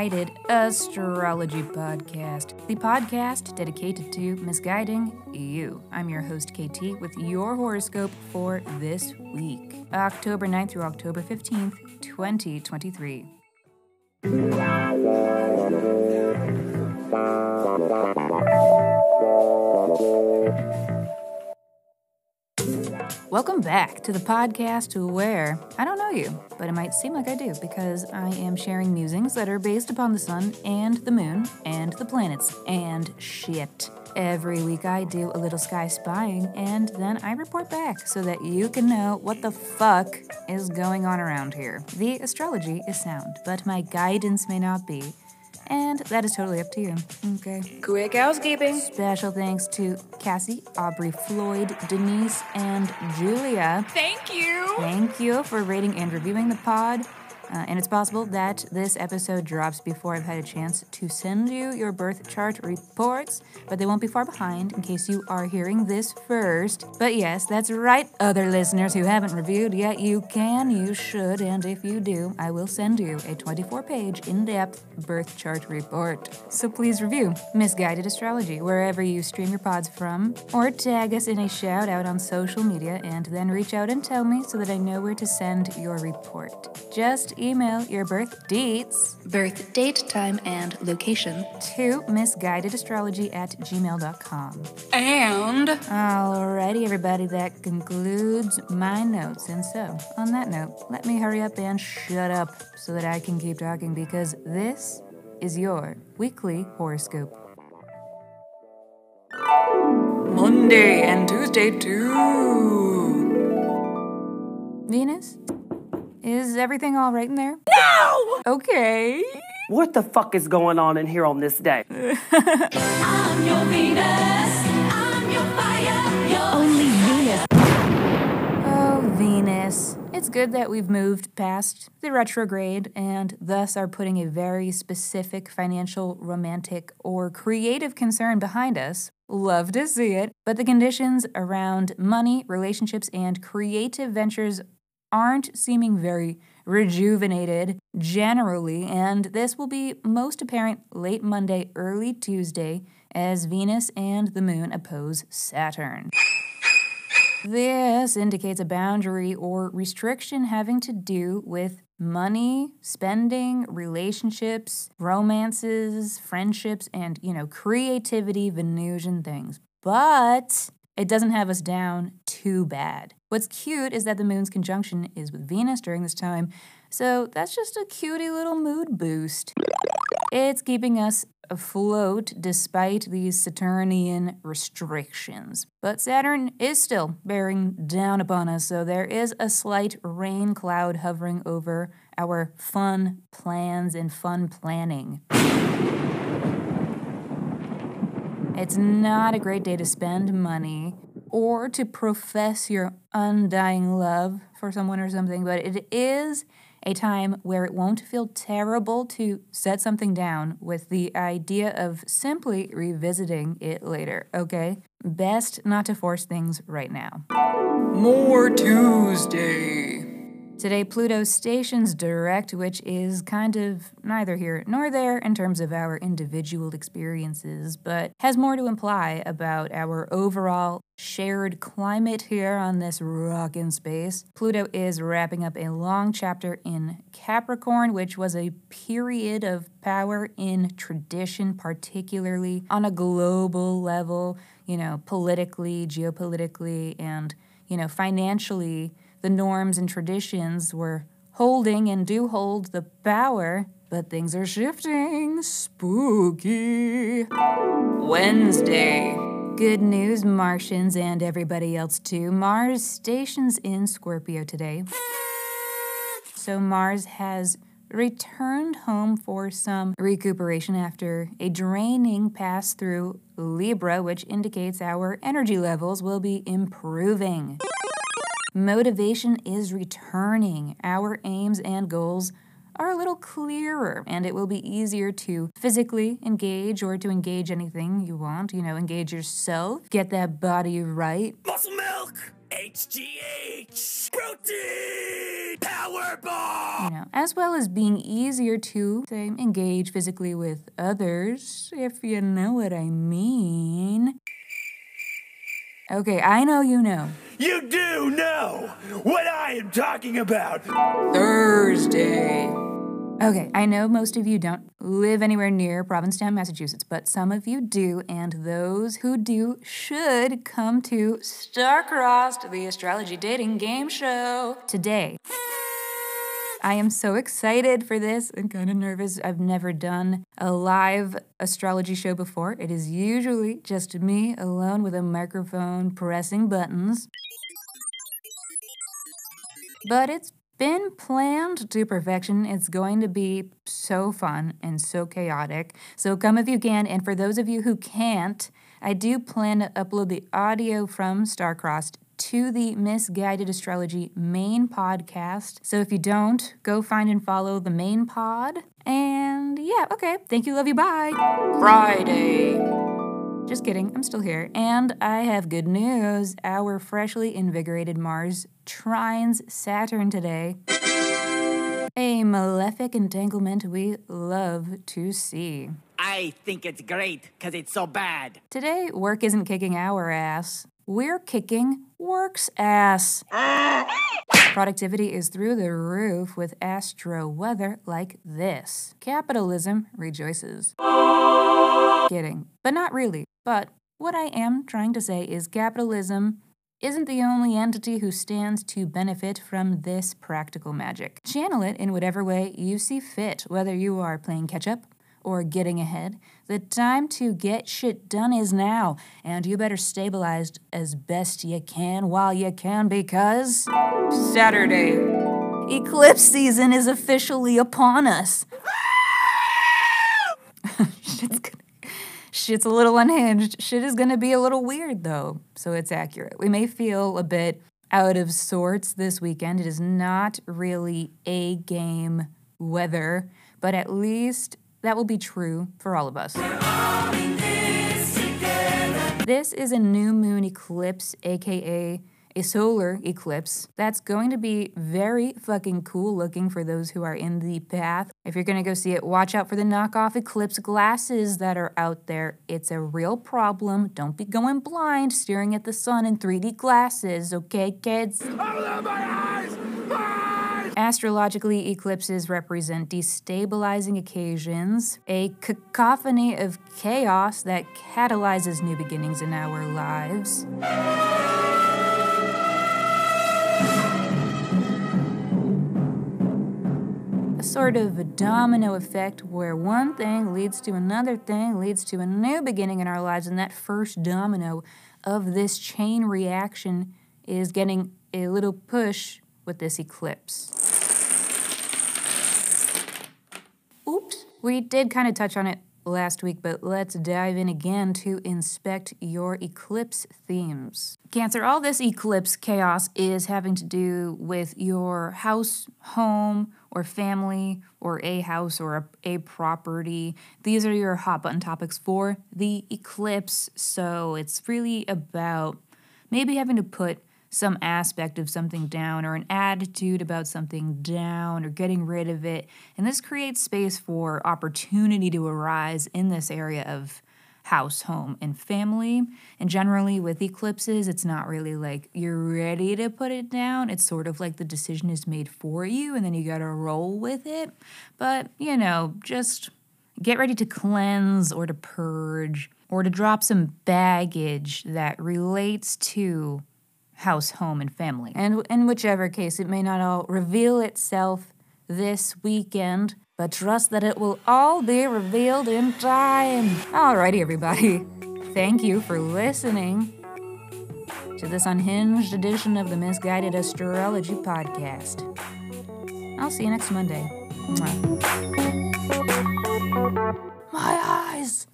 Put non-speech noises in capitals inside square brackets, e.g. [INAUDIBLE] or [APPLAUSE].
Misguided Astrology Podcast, the podcast dedicated to misguiding you. I'm your host, KT, with your horoscope for this week, October 9th through October 15th, 2023. Welcome back to the podcast where I don't know you, but it might seem like I do because I am sharing musings that are based upon the sun and the moon and the planets and shit. Every week I do a little sky spying and then I report back so that you can know what the fuck is going on around here. The astrology is sound, but my guidance may not be and that is totally up to you. Okay. Quick housekeeping. Special thanks to Cassie, Aubrey, Floyd, Denise, and Julia. Thank you. Thank you for rating and reviewing the pod. Uh, and it's possible that this episode drops before I've had a chance to send you your birth chart reports, but they won't be far behind in case you are hearing this first. But yes, that's right, other listeners who haven't reviewed yet, you can, you should, and if you do, I will send you a 24 page, in depth birth chart report. So please review Misguided Astrology wherever you stream your pods from, or tag us in a shout out on social media, and then reach out and tell me so that I know where to send your report. Just email your birth dates, birth date, time, and location to misguidedastrology at gmail.com. And alrighty, everybody, that concludes my notes. And so, on that note, let me hurry up and shut up so that I can keep talking because this is your weekly horoscope. Monday and Tuesday too. Venus? Is everything all right in there? No! Okay. What the fuck is going on in here on this day? [LAUGHS] I'm your Venus. I'm your fire. Your Only Venus. Oh, Venus. It's good that we've moved past the retrograde and thus are putting a very specific financial, romantic, or creative concern behind us. Love to see it. But the conditions around money, relationships, and creative ventures aren't seeming very rejuvenated generally, and this will be most apparent late Monday, early Tuesday, as Venus and the Moon oppose Saturn. This indicates a boundary or restriction having to do with money, spending, relationships, romances, friendships, and, you know, creativity, Venusian things. But it doesn't have us down too bad. What's cute is that the moon's conjunction is with Venus during this time, so that's just a cutie little mood boost. It's keeping us afloat despite these Saturnian restrictions. But Saturn is still bearing down upon us, so there is a slight rain cloud hovering over our fun plans and fun planning. It's not a great day to spend money or to profess your undying love for someone or something, but it is a time where it won't feel terrible to set something down with the idea of simply revisiting it later, okay? Best not to force things right now. More Tuesday. Today, Pluto stations direct, which is kind of neither here nor there in terms of our individual experiences, but has more to imply about our overall shared climate here on this rock in space. Pluto is wrapping up a long chapter in Capricorn, which was a period of power in tradition, particularly on a global level, you know, politically, geopolitically, and, you know, financially the norms and traditions were holding and do hold the power, but things are shifting. Spooky. Wednesday. Good news, Martians and everybody else too. Mars stations in Scorpio today. So Mars has returned home for some recuperation after a draining pass through Libra, which indicates our energy levels will be improving. Motivation is returning. Our aims and goals are a little clearer and it will be easier to physically engage or to engage anything you want. You know, engage yourself, get that body right. Muscle milk, HGH, protein, power bar. You know, as well as being easier to say, engage physically with others, if you know what I mean. Okay, I know you know. You do know what I am talking about. Thursday. Okay, I know most of you don't live anywhere near Provincetown, Massachusetts, but some of you do, and those who do should come to Starcrossed, the astrology dating game show today. I am so excited for this and kind of nervous. I've never done a live astrology show before. It is usually just me alone with a microphone pressing buttons. But it's been planned to perfection. It's going to be so fun and so chaotic. So come if you can. And for those of you who can't, I do plan to upload the audio from Starcrossed to the Misguided Astrology main podcast. So if you don't, go find and follow the main pod. And yeah, okay. Thank you, love you, bye. Friday. Just kidding, I'm still here. And I have good news. Our freshly invigorated Mars trines Saturn today. A malefic entanglement we love to see. I think it's great because it's so bad. Today, work isn't kicking our ass. We're kicking work's ass. Productivity is through the roof with astro weather like this. Capitalism rejoices. Kidding, but not really. But what I am trying to say is capitalism isn't the only entity who stands to benefit from this practical magic. Channel it in whatever way you see fit, whether you are playing catch up or getting ahead. The time to get shit done is now, and you better stabilize as best you can while you can because Saturday. eclipse season is officially upon us. [LAUGHS] Shit's gonna shit's a little unhinged. Shit is gonna be a little weird though, so it's accurate. We may feel a bit out of sorts this weekend. It is not really a game weather, but at least that will be true for all of us. This is a new moon eclipse, aka a solar eclipse. That's going to be very fucking cool looking for those who are in the path. If you're gonna go see it, watch out for the knockoff eclipse glasses that are out there. It's a real problem. Don't be going blind staring at the sun in 3D glasses, okay, kids? Astrologically, eclipses represent destabilizing occasions, a cacophony of chaos that catalyzes new beginnings in our lives. A sort of a domino effect where one thing leads to another thing, leads to a new beginning in our lives, and that first domino of this chain reaction is getting a little push with this eclipse. We did kind of touch on it last week, but let's dive in again to inspect your eclipse themes. Cancer, all this eclipse chaos is having to do with your house, home, or family, or a house or a, a property. These are your hot button topics for the eclipse. So it's really about maybe having to put some aspect of something down or an attitude about something down or getting rid of it. And this creates space for opportunity to arise in this area of house, home, and family. And generally, with eclipses, it's not really like you're ready to put it down. It's sort of like the decision is made for you and then you gotta roll with it. But, you know, just get ready to cleanse or to purge or to drop some baggage that relates to house, home, and family. And in whichever case, it may not all reveal itself this weekend, but trust that it will all be revealed in time. Alrighty, everybody. Thank you for listening to this unhinged edition of the Misguided Astrology Podcast. I'll see you next Monday. Mwah. My eyes!